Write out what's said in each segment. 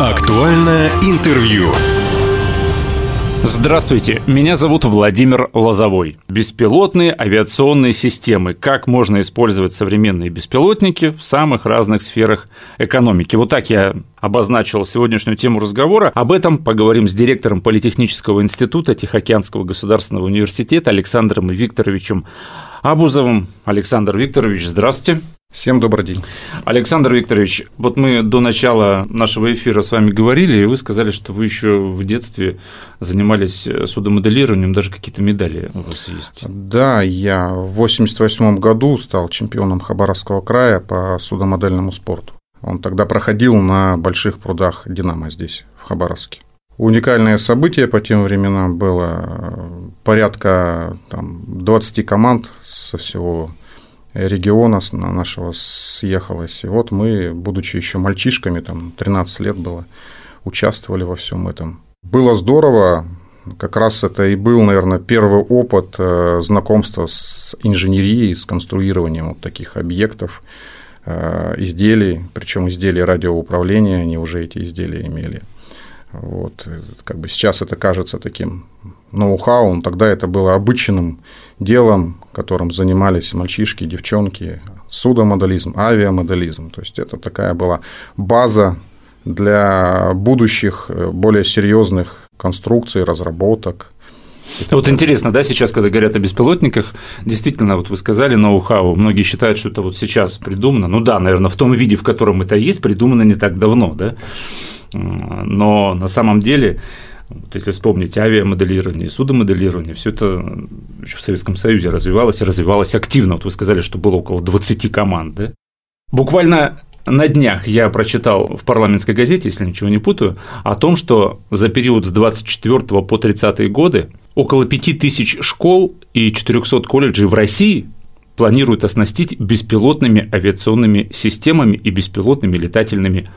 Актуальное интервью. Здравствуйте, меня зовут Владимир Лозовой. Беспилотные авиационные системы. Как можно использовать современные беспилотники в самых разных сферах экономики. Вот так я обозначил сегодняшнюю тему разговора. Об этом поговорим с директором Политехнического института Тихоокеанского государственного университета Александром Викторовичем Абузовым. Александр Викторович, здравствуйте. Всем добрый день. Александр Викторович, вот мы до начала нашего эфира с вами говорили, и вы сказали, что вы еще в детстве занимались судомоделированием, даже какие-то медали у вас есть. Да, я в 1988 году стал чемпионом Хабаровского края по судомодельному спорту. Он тогда проходил на больших прудах «Динамо» здесь, в Хабаровске. Уникальное событие по тем временам было порядка там, 20 команд со всего региона нашего съехалось. И вот мы, будучи еще мальчишками, там 13 лет было, участвовали во всем этом. Было здорово, как раз это и был, наверное, первый опыт э, знакомства с инженерией, с конструированием вот таких объектов, э, изделий, причем изделия радиоуправления, они уже эти изделия имели. Вот, как бы сейчас это кажется таким ноу-хау, тогда это было обычным делом, которым занимались мальчишки, девчонки, судомоделизм, авиамоделизм. То есть это такая была база для будущих э, более серьезных конструкций, разработок. Вот интересно, да, сейчас, когда говорят о беспилотниках, действительно, вот вы сказали ноу-хау, многие считают, что это вот сейчас придумано. Ну да, наверное, в том виде, в котором это есть, придумано не так давно, да. Но на самом деле вот если вспомнить авиамоделирование, судомоделирование, все это еще в Советском Союзе развивалось и развивалось активно. Вот вы сказали, что было около 20 команд. Да? Буквально на днях я прочитал в парламентской газете, если ничего не путаю, о том, что за период с 24 по 30 годы около 5000 школ и 400 колледжей в России планируют оснастить беспилотными авиационными системами и беспилотными летательными аппаратами.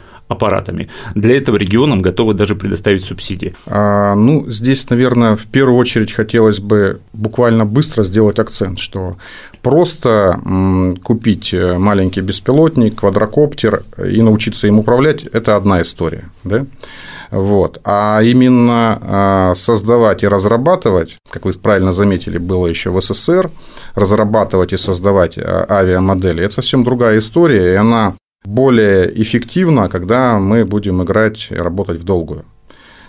Для этого регионам готовы даже предоставить субсидии. А, ну, здесь, наверное, в первую очередь хотелось бы буквально быстро сделать акцент, что просто купить э, маленький беспилотник, квадрокоптер и научиться им управлять – это одна история. Да? Вот. А именно а, создавать и разрабатывать, как вы правильно заметили, было еще в СССР, разрабатывать и создавать а, авиамодели – это совсем другая история, и она более эффективно, когда мы будем играть и работать в долгую.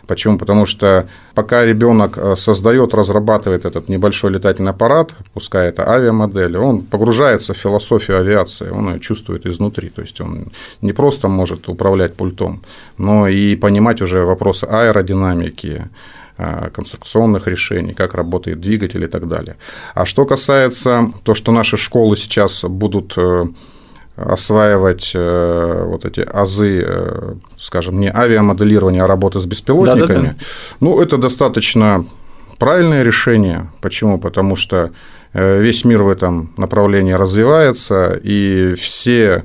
Почему? Потому что пока ребенок э, создает, разрабатывает этот небольшой летательный аппарат, пускай это авиамодель, он погружается в философию авиации, он ее чувствует изнутри. То есть он не просто может управлять пультом, но и понимать уже вопросы аэродинамики, э, конструкционных решений, как работает двигатель и так далее. А что касается того, что наши школы сейчас будут э, осваивать э, вот эти азы, э, скажем, не авиамоделирования, а работы с беспилотниками, да, да, да. ну, это достаточно правильное решение. Почему? Потому что э, весь мир в этом направлении развивается, и все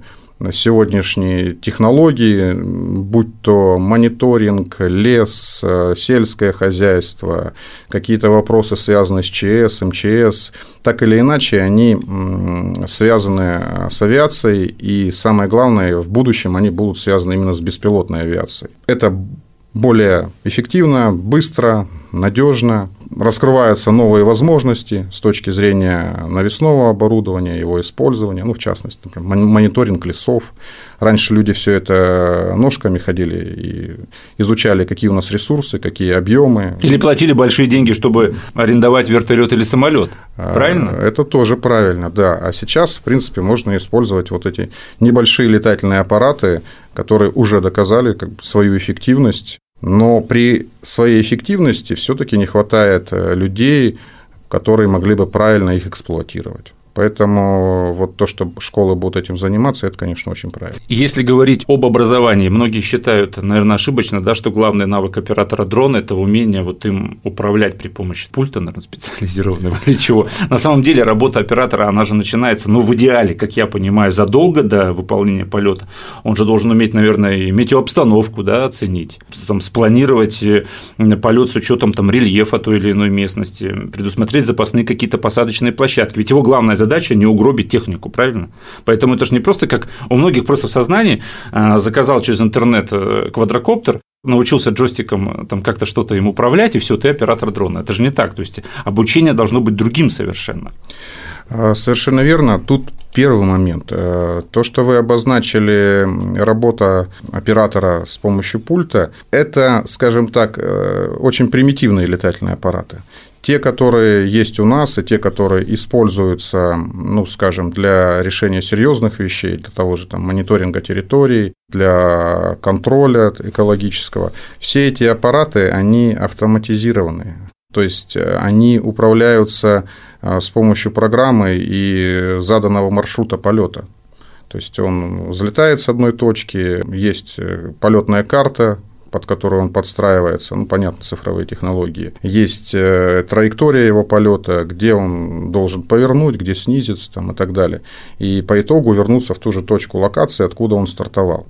сегодняшние технологии, будь то мониторинг, лес, э, сельское хозяйство, какие-то вопросы, связанные с ЧС, МЧС, так или иначе, они связаны с авиацией, и самое главное, в будущем они будут связаны именно с беспилотной авиацией. Это более эффективно, быстро, надежно, раскрываются новые возможности с точки зрения навесного оборудования, его использования, ну, в частности, например, мониторинг лесов. Раньше люди все это ножками ходили и изучали, какие у нас ресурсы, какие объемы. Или платили большие деньги, чтобы арендовать вертолет или самолет. А, правильно? Это тоже правильно, да. А сейчас, в принципе, можно использовать вот эти небольшие летательные аппараты, которые уже доказали свою эффективность но при своей эффективности все-таки не хватает э, людей, которые могли бы правильно их эксплуатировать. Поэтому вот то, что школы будут этим заниматься, это, конечно, очень правильно. Если говорить об образовании, многие считают, наверное, ошибочно, да, что главный навык оператора дрона – это умение вот им управлять при помощи пульта, наверное, специализированного или чего. На самом деле работа оператора, она же начинается, ну, в идеале, как я понимаю, задолго до выполнения полета. Он же должен уметь, наверное, и метеообстановку да, оценить, там, спланировать э, полет с учетом там, рельефа той или иной местности, предусмотреть запасные какие-то посадочные площадки. Ведь его главная задача не угробить технику, правильно? Поэтому это же не просто как у многих просто в сознании а, заказал через интернет э, квадрокоптер, научился джойстиком э, там как-то что-то им управлять, и все, ты оператор дрона. Это же не так. То есть обучение должно быть другим совершенно. А, совершенно верно. Тут первый момент. Э, то, что вы обозначили работа оператора с помощью пульта, это, скажем так, очень примитивные летательные аппараты те, которые есть у нас, и те, которые используются, ну, скажем, для решения серьезных вещей, для того же там, мониторинга территорий, для контроля экологического, все эти аппараты, они автоматизированы. То есть э, они управляются э, с помощью программы и заданного маршрута полета. То есть он взлетает с одной точки, есть э, полетная карта, под которую он подстраивается, ну, понятно, цифровые технологии. Есть э, траектория его полета, где он должен повернуть, где снизиться там, и так далее. И по итогу вернуться в ту же точку локации, откуда он стартовал.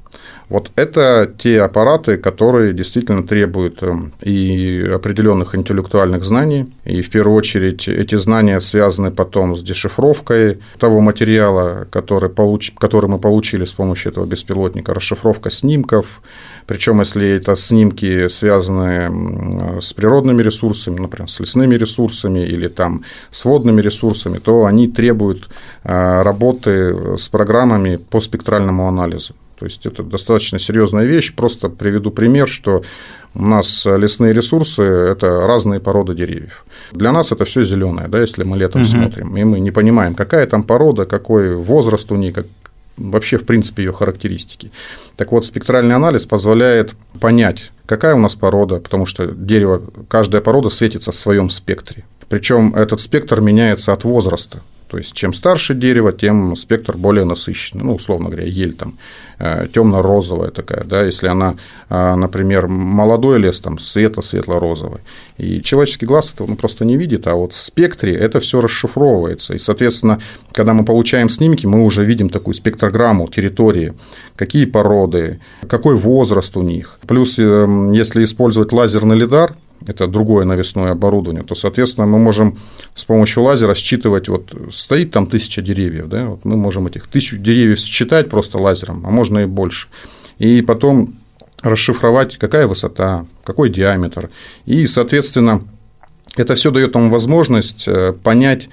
Вот это те аппараты, которые действительно требуют э, и определенных интеллектуальных знаний, и в первую очередь эти знания связаны потом с дешифровкой того материала, который, получ... который мы получили с помощью этого беспилотника, расшифровка снимков, причем если это снимки, связанные с природными ресурсами, например, с лесными ресурсами или там с водными ресурсами, то они требуют э, работы с программами по спектральному анализу. То есть это достаточно серьезная вещь. Просто приведу пример, что у нас лесные ресурсы – это разные породы деревьев. Для нас это все зеленое, да, если мы летом угу. смотрим, и мы не понимаем, какая там порода, какой возраст у них, как, вообще, в принципе, ее характеристики. Так вот, спектральный анализ позволяет понять, какая у нас порода, потому что дерево, каждая порода светится в своем спектре. Причем этот спектр меняется от возраста. То есть, чем старше дерево, тем спектр более насыщенный. Ну, условно говоря, ель там э, темно-розовая такая, да, если она, э, например, молодой лес, там светло-светло-розовый. И человеческий глаз этого ну, просто не видит, а вот в спектре это все расшифровывается. И, соответственно, когда мы получаем снимки, мы уже видим такую спектрограмму территории, какие породы, какой возраст у них. Плюс, э, если использовать лазерный лидар, это другое навесное оборудование, то, соответственно, мы можем с помощью лазера считывать, вот стоит там тысяча деревьев, да, вот мы можем этих тысячу деревьев считать просто лазером, а можно и больше. И потом расшифровать, какая высота, какой диаметр. И, соответственно, это все дает нам возможность э, понять,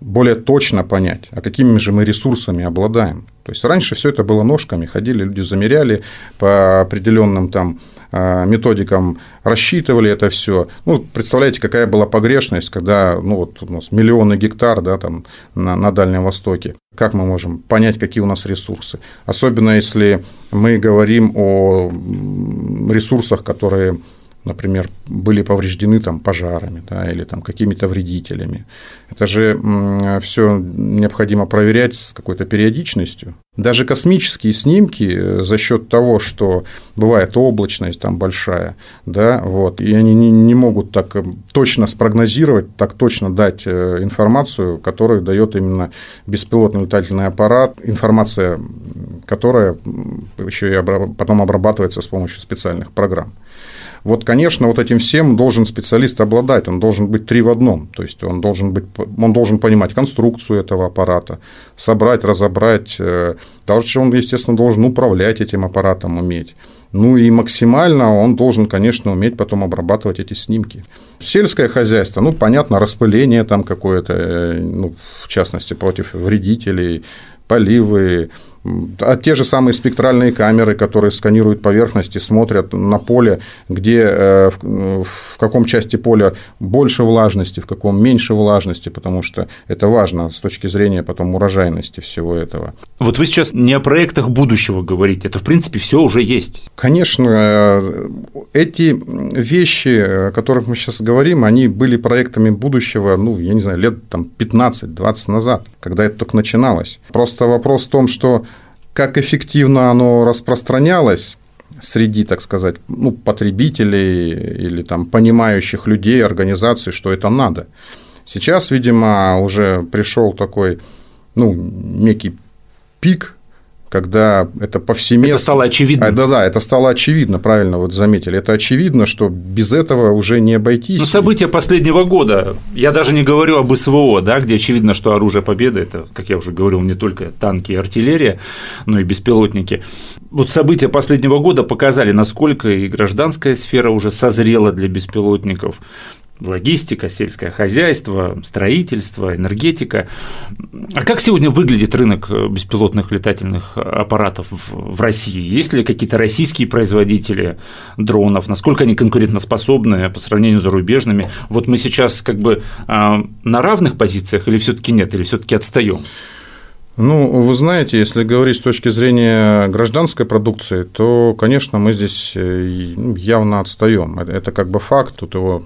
более точно понять, а какими же мы ресурсами обладаем. То есть раньше все это было ножками, ходили, люди замеряли по определенным там а, методикам, рассчитывали это все. Ну, представляете, какая была погрешность, когда ну, вот у нас миллионы гектар да, там, на, на Дальнем Востоке. Как мы можем понять, какие у нас ресурсы? Особенно если мы говорим о ресурсах, которые например, были повреждены там, пожарами да, или там, какими-то вредителями. Это же все необходимо проверять с какой-то периодичностью. Даже космические снимки э, за счет того, что бывает облачность там большая, да, вот, и они не, не могут так э, точно спрогнозировать, так точно дать э, информацию, которую дает именно беспилотный летательный аппарат, информация, которая еще и потом обрабатывается с помощью специальных программ. Вот, конечно, вот этим всем должен специалист обладать, он должен быть три в одном, то есть он должен, быть, он должен понимать конструкцию этого аппарата, собрать, разобрать, э, дальше он, естественно, должен управлять этим аппаратом, уметь. Ну и максимально он должен, конечно, уметь потом обрабатывать эти снимки. Сельское хозяйство, ну, понятно, распыление там какое-то, э, ну, в частности, против вредителей, поливы, а те же самые спектральные камеры, которые сканируют поверхности, смотрят на поле, где э, в каком части поля больше влажности, в каком меньше влажности, потому что это важно с точки зрения потом урожайности всего этого. Вот вы сейчас не о проектах будущего говорите, это в принципе все уже есть. Конечно, э, эти вещи, о которых мы сейчас говорим, они были проектами будущего, ну, я не знаю, лет там 15-20 назад, когда это только начиналось. Просто вопрос в том, что как эффективно оно распространялось среди, так сказать, ну, потребителей или там понимающих людей, организаций, что это надо. Сейчас, видимо, уже пришел такой, ну, некий пик когда это повсеместно. Это стало очевидно. А, да, да, это стало очевидно, правильно вот заметили. Это очевидно, что без этого уже не обойтись. Ну, события последнего года, я даже не говорю об СВО, да, где очевидно, что оружие победы это, как я уже говорил, не только танки и артиллерия, но и беспилотники. Вот события последнего года показали, насколько и гражданская сфера уже созрела для беспилотников, логистика, сельское хозяйство, строительство, энергетика. А как сегодня выглядит рынок беспилотных летательных аппаратов в России? Есть ли какие-то российские производители дронов? Насколько они конкурентоспособны по сравнению с зарубежными? Вот мы сейчас как бы а, на равных позициях или все-таки нет, или все-таки отстаем? Ну, вы знаете, если говорить с точки зрения гражданской продукции, то, конечно, мы здесь э, ну, явно отстаем. Это как бы факт, тут его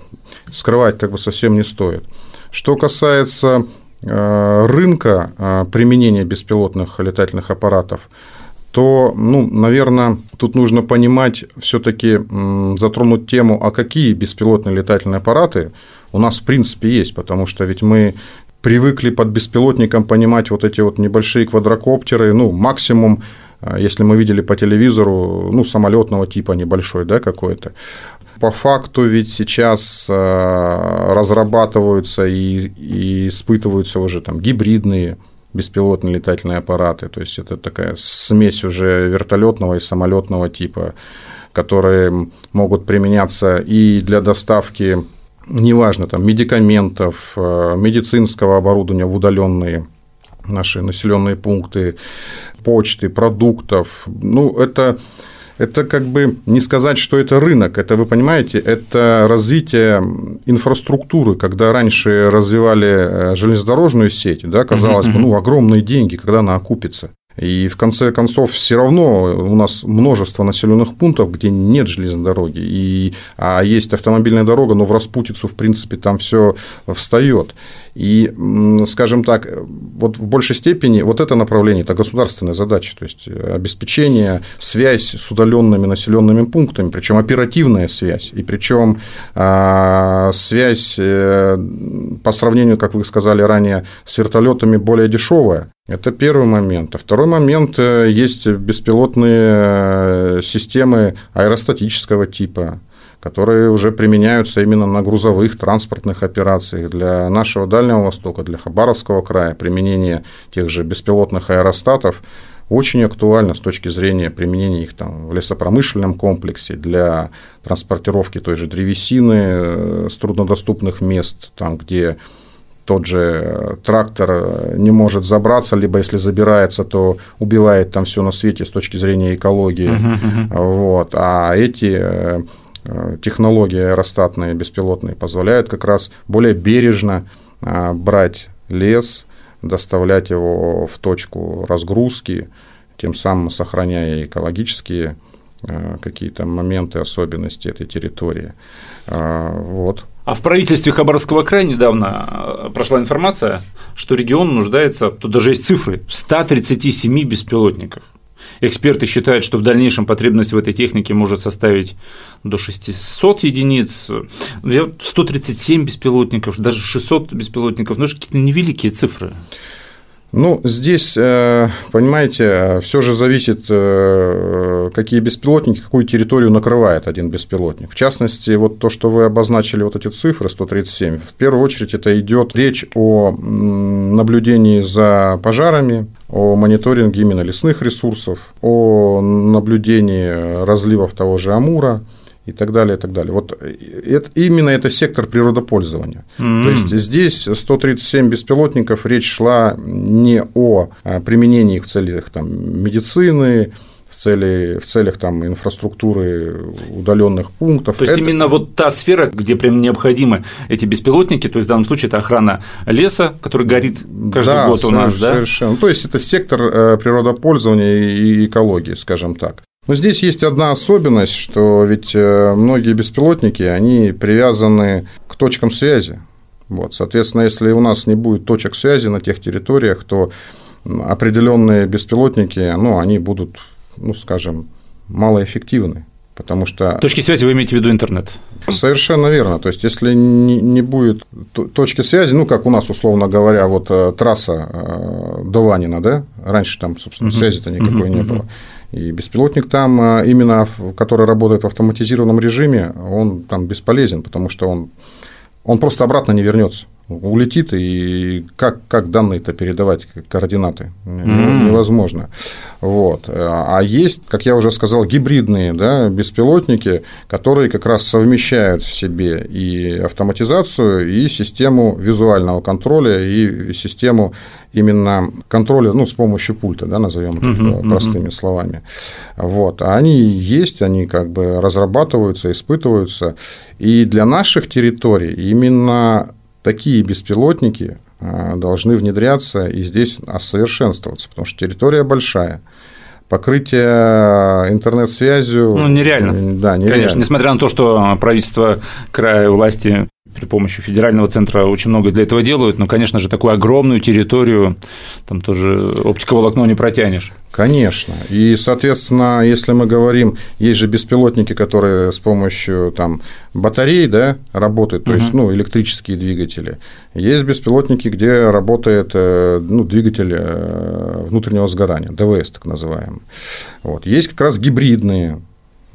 скрывать как бы совсем не стоит. Что касается э, рынка э, применения беспилотных летательных аппаратов, то, ну, наверное, тут нужно понимать, все-таки затронуть тему, а какие беспилотные летательные аппараты у нас в принципе есть, потому что ведь мы привыкли под беспилотником понимать вот эти вот небольшие квадрокоптеры, ну, максимум, э, если мы видели по телевизору, ну, самолетного типа небольшой, да, какой-то. По факту ведь сейчас э, разрабатываются и, и испытываются уже там гибридные беспилотные летательные аппараты, то есть это такая смесь уже вертолетного и самолетного типа, которые могут применяться и для доставки неважно, там, медикаментов, э, медицинского оборудования в удаленные наши населенные пункты, почты, продуктов. Ну, это это как бы не сказать, что это рынок, это, вы понимаете, это развитие инфраструктуры, когда раньше развивали э, железнодорожную сеть, да, казалось бы, ну, огромные деньги, когда она окупится. И в конце концов все равно у нас множество населенных пунктов, где нет железной дороги, и, а есть автомобильная дорога, но в распутицу, в принципе, там все встает. И, скажем так, вот в большей степени вот это направление – это государственная задача, то есть обеспечение, связь с удаленными населенными пунктами, причем оперативная связь, и причем а, связь э, по сравнению, как вы сказали ранее, с вертолетами более дешевая. Это первый момент. А второй момент э, – есть беспилотные э, системы аэростатического типа, которые уже применяются именно на грузовых транспортных операциях. Для нашего Дальнего Востока, для Хабаровского края применение тех же беспилотных аэростатов очень актуально с точки зрения применения их там в лесопромышленном комплексе для транспортировки той же древесины э, с труднодоступных мест, там, где тот же трактор не может забраться, либо если забирается, то убивает там все на свете с точки зрения экологии. Uh-huh, uh-huh. Вот. А эти э, Э, технологии аэростатные, беспилотные позволяют как раз более бережно э, брать лес, доставлять его в точку разгрузки, тем самым сохраняя экологические э, какие-то моменты, особенности этой территории. Вот. А в правительстве Хабаровского края недавно прошла информация, что регион нуждается, тут даже есть цифры, в 137 беспилотниках. Эксперты считают, что в дальнейшем потребность в этой технике может составить до 600 единиц, 137 беспилотников, даже 600 беспилотников, ну, это какие-то невеликие цифры. Ну, здесь, э, понимаете, все же зависит, э, какие беспилотники, какую территорию накрывает один беспилотник. В частности, вот то, что вы обозначили, вот эти цифры 137, в первую очередь это идет речь о наблюдении за пожарами, о мониторинге именно лесных ресурсов, о наблюдении разливов того же Амура, и так далее, и так далее. Вот э, это, именно это сектор природопользования. Mm-hmm. То есть здесь 137 беспилотников, речь шла не о а, применении их в целях там, медицины, в, цели, в целях там, инфраструктуры удаленных пунктов. То есть это... именно вот та сфера, где прям необходимы эти беспилотники, то есть в данном случае это охрана леса, который горит каждый да, год у нас, да? Совершенно. То есть это сектор э, природопользования и экологии, скажем так. Но здесь есть одна особенность, что ведь э, многие беспилотники, они привязаны к точкам связи. Вот, соответственно, если у нас не будет точек связи на тех территориях, то определенные беспилотники, ну, они будут, ну, скажем, малоэффективны. Потому что... Точки связи вы имеете в виду интернет? Совершенно верно. То есть, если не будет точки связи, ну, как у нас, условно говоря, вот э, трасса э, до Ванина, да, раньше там, собственно, связи-то никакой не было. И беспилотник там, э, именно который работает в автоматизированном режиме, он там бесполезен, потому что он, он просто обратно не вернется улетит, и как, как данные-то передавать, координаты? Mm. Невозможно. Вот. А есть, как я уже сказал, гибридные да, беспилотники, которые как раз совмещают в себе и автоматизацию, и систему визуального контроля, и систему именно контроля ну, с помощью пульта, да, назовем это uh-huh, простыми uh-huh. словами. Вот. А они есть, они как бы разрабатываются, испытываются. И для наших территорий именно такие беспилотники а, должны внедряться и здесь совершенствоваться, потому что территория большая. Покрытие интернет-связью... Ну, нереально. Да, нереально. Конечно, несмотря на то, что правительство края власти при помощи федерального центра очень много для этого делают, но, конечно же, такую огромную территорию там тоже оптиковолокно не протянешь. Конечно. И, соответственно, если мы говорим, есть же беспилотники, которые с помощью там, батарей да, работают, то uh-huh. есть ну, электрические двигатели. Есть беспилотники, где работает э, ну, двигатель э, внутреннего сгорания, ДВС так называемый. Вот. Есть как раз гибридные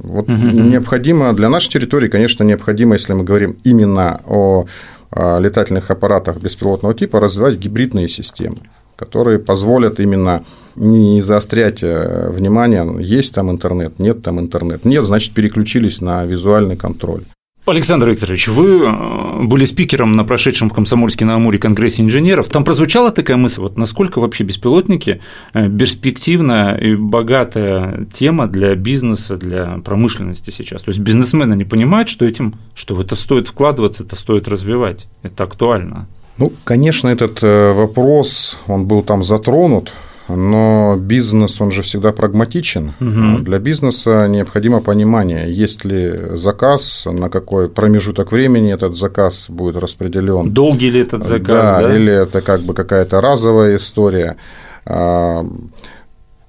вот угу. необходимо для нашей территории, конечно, необходимо, если мы говорим именно о летательных аппаратах беспилотного типа, развивать гибридные системы которые позволят именно не заострять э, внимание, есть там интернет, нет там интернет. Нет, значит, переключились на визуальный контроль. Александр Викторович, вы э, были спикером на прошедшем в Комсомольске на Амуре Конгрессе инженеров. Там прозвучала такая мысль, вот насколько вообще беспилотники э, перспективная и богатая тема для бизнеса, для промышленности сейчас. То есть бизнесмены не понимают, что этим, что в это стоит вкладываться, это стоит развивать, это актуально. Ну, конечно, этот э, вопрос, он был там затронут, но бизнес, он же всегда прагматичен. Угу. Для бизнеса необходимо понимание, есть ли заказ, на какой промежуток времени этот заказ будет распределен. Долгий ли этот заказ? Да, да? или это как бы какая-то разовая история. А,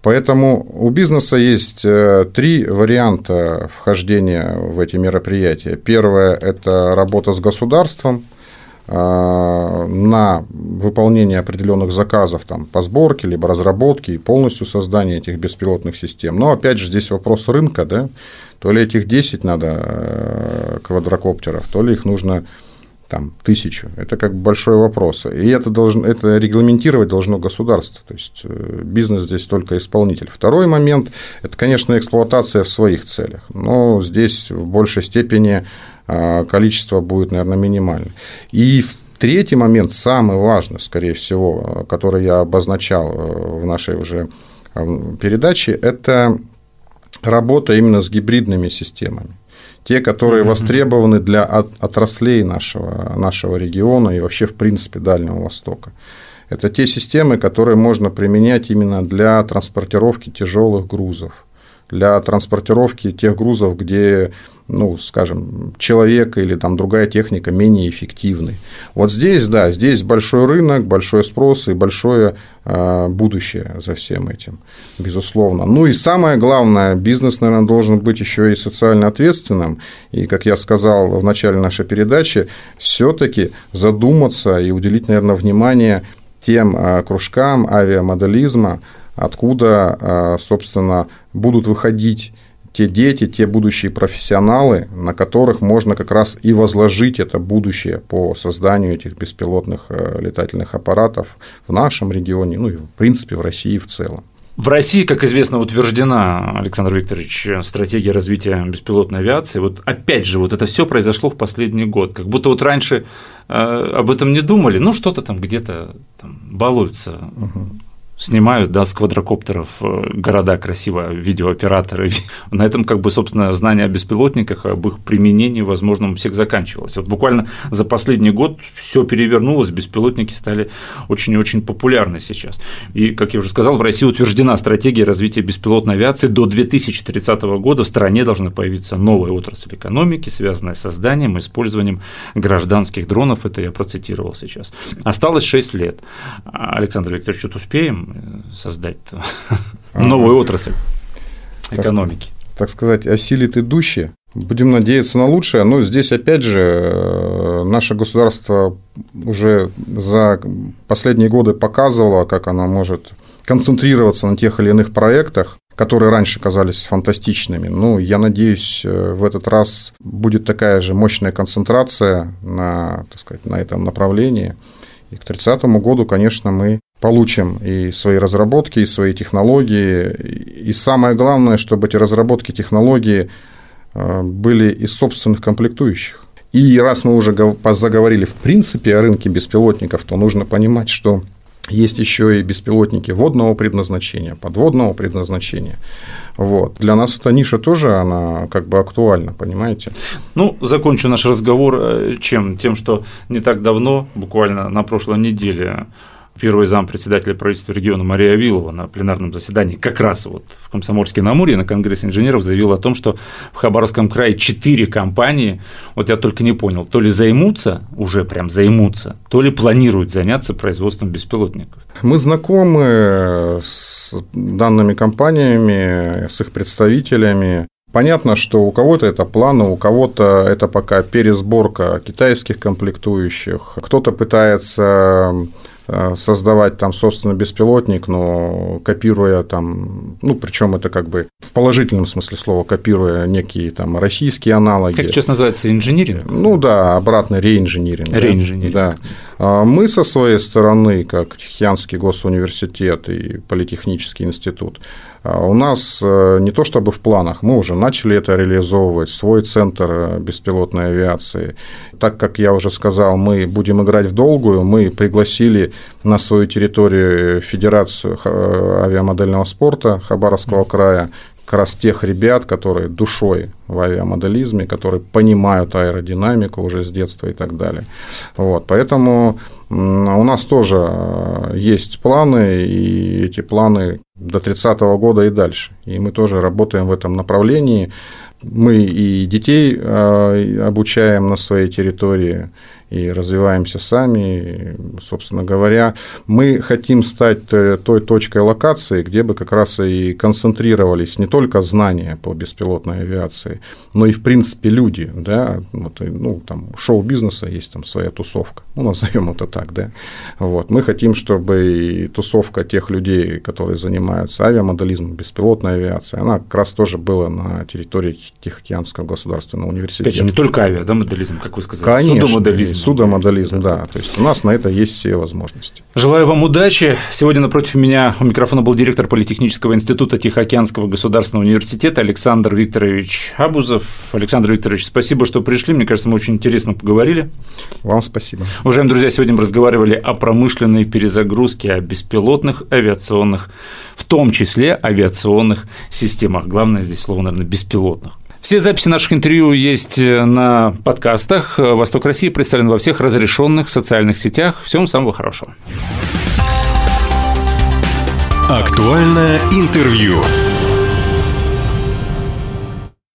поэтому у бизнеса есть э, три варианта вхождения в эти мероприятия. Первое – это работа с государством – на выполнение определенных заказов там, по сборке, либо разработке и полностью создание этих беспилотных систем. Но опять же здесь вопрос рынка, да, то ли этих 10 надо э, квадрокоптеров, то ли их нужно там, тысячу. Это как большой вопрос. И это, должно, это регламентировать должно государство. То есть э, бизнес здесь только исполнитель. Второй момент – это, конечно, эксплуатация в своих целях. Но здесь в большей степени а, количество будет, наверное, минимально. И третий момент, самый важный, скорее всего, который я обозначал э, в нашей уже э, передаче, это работа именно с гибридными системами. Те, которые востребованы для отраслей нашего, нашего региона и вообще, в принципе, Дальнего Востока. Это те системы, которые можно применять именно для транспортировки тяжелых грузов для транспортировки тех грузов, где, ну, скажем, человек или там другая техника менее эффективны. Вот здесь, да, здесь большой рынок, большой спрос и большое а, будущее за всем этим, безусловно. Ну и самое главное, бизнес, наверное, должен быть еще и социально ответственным. И, как я сказал в начале нашей передачи, все-таки задуматься и уделить, наверное, внимание тем а, кружкам авиамоделизма, откуда, а, собственно, будут выходить те дети, те будущие профессионалы, на которых можно как раз и возложить это будущее по созданию этих беспилотных э, летательных аппаратов в нашем регионе, ну и в принципе в России в целом. В России, как известно, утверждена, Александр Викторович, стратегия развития беспилотной авиации. Вот опять же, вот это все произошло в последний год. Как будто вот раньше э, об этом не думали, ну что-то там где-то там балуются. Угу снимают, да, с квадрокоптеров э, города красиво, видеооператоры. На этом, как бы, собственно, знание о беспилотниках, об их применении, возможно, у всех заканчивалось. Вот буквально за последний год все перевернулось, беспилотники стали очень и очень популярны сейчас. И, как я уже сказал, в России утверждена стратегия развития беспилотной авиации. До 2030 года в стране должна появиться новая отрасль экономики, связанная с созданием и использованием гражданских дронов. Это я процитировал сейчас. Осталось 6 лет. Александр Викторович, что-то успеем? Создать новую отрасль экономики. так сказать, осилит идущее. Будем надеяться на лучшее, но здесь, опять же, э, наше государство уже за последние годы показывало, как оно может концентрироваться на тех или иных проектах, которые раньше казались фантастичными. Ну, я надеюсь, э, в этот раз будет такая же мощная концентрация на, так сказать, на этом направлении. И к 30 году, конечно, мы получим и свои разработки, и свои технологии. И самое главное, чтобы эти разработки, технологии э, были из собственных комплектующих. И раз мы уже заговорили в принципе о рынке беспилотников, то нужно понимать, что есть еще и беспилотники водного предназначения, подводного предназначения. Вот. Для нас эта ниша тоже, она как бы актуальна, понимаете? Ну, закончу наш разговор э, чем? Тем, что не так давно, буквально на прошлой неделе, первый зам председателя правительства региона Мария Авилова на пленарном заседании как раз вот в Комсомольске-на-Амуре на Конгрессе инженеров заявила о том, что в Хабаровском крае четыре компании, вот я только не понял, то ли займутся, уже прям займутся, то ли планируют заняться производством беспилотников. Мы знакомы с данными компаниями, с их представителями. Понятно, что у кого-то это планы, у кого-то это пока пересборка китайских комплектующих, кто-то пытается создавать там собственно беспилотник, но копируя там, ну, причем это как бы в положительном смысле слова, копируя некие там российские аналоги. Как сейчас называется, инжиниринг? Ну да, обратно реинжиниринг. Реинжиниринг. Да. А мы со своей стороны, как Тихьянский госуниверситет и Политехнический институт, а у нас э, не то чтобы в планах, мы уже начали это реализовывать, свой центр э, беспилотной авиации. Так как я уже сказал, мы будем играть в долгую, мы пригласили на свою территорию Федерацию э, авиамодельного спорта Хабаровского края, как раз тех ребят, которые душой в авиамоделизме, которые понимают аэродинамику уже с детства и так далее. Вот, поэтому у нас тоже есть планы, и эти планы до 30 года и дальше. И мы тоже работаем в этом направлении. Мы и детей а, обучаем на своей территории, и развиваемся сами. И, собственно говоря, мы хотим стать э, той точкой локации, где бы как раз и концентрировались не только знания по беспилотной авиации, но и, в принципе, люди. Да? Вот, ну, там, шоу-бизнеса есть там своя тусовка, ну, назовем это так. Да? Вот. Мы хотим, чтобы и тусовка тех людей, которые занимаются авиамоделизмом, беспилотной авиацией, она как раз тоже была на территории Тихоокеанского государственного университета. Опять же, не только авиа, да, моделизм, как вы сказали, Конечно, судомоделизм судомоделизм, да. да. То есть у нас на это есть все возможности. Желаю вам удачи. Сегодня напротив меня у микрофона был директор Политехнического института Тихоокеанского государственного университета Александр Викторович Абузов. Александр Викторович, спасибо, что пришли. Мне кажется, мы очень интересно поговорили. Вам спасибо. Уважаемые друзья, сегодня мы разговаривали о промышленной перезагрузке, о беспилотных авиационных, в том числе авиационных системах. Главное здесь слово, наверное, беспилотных. Все записи наших интервью есть э, на подкастах. «Восток России» представлен во всех разрешенных социальных сетях. Всем самого хорошего. Актуальное интервью.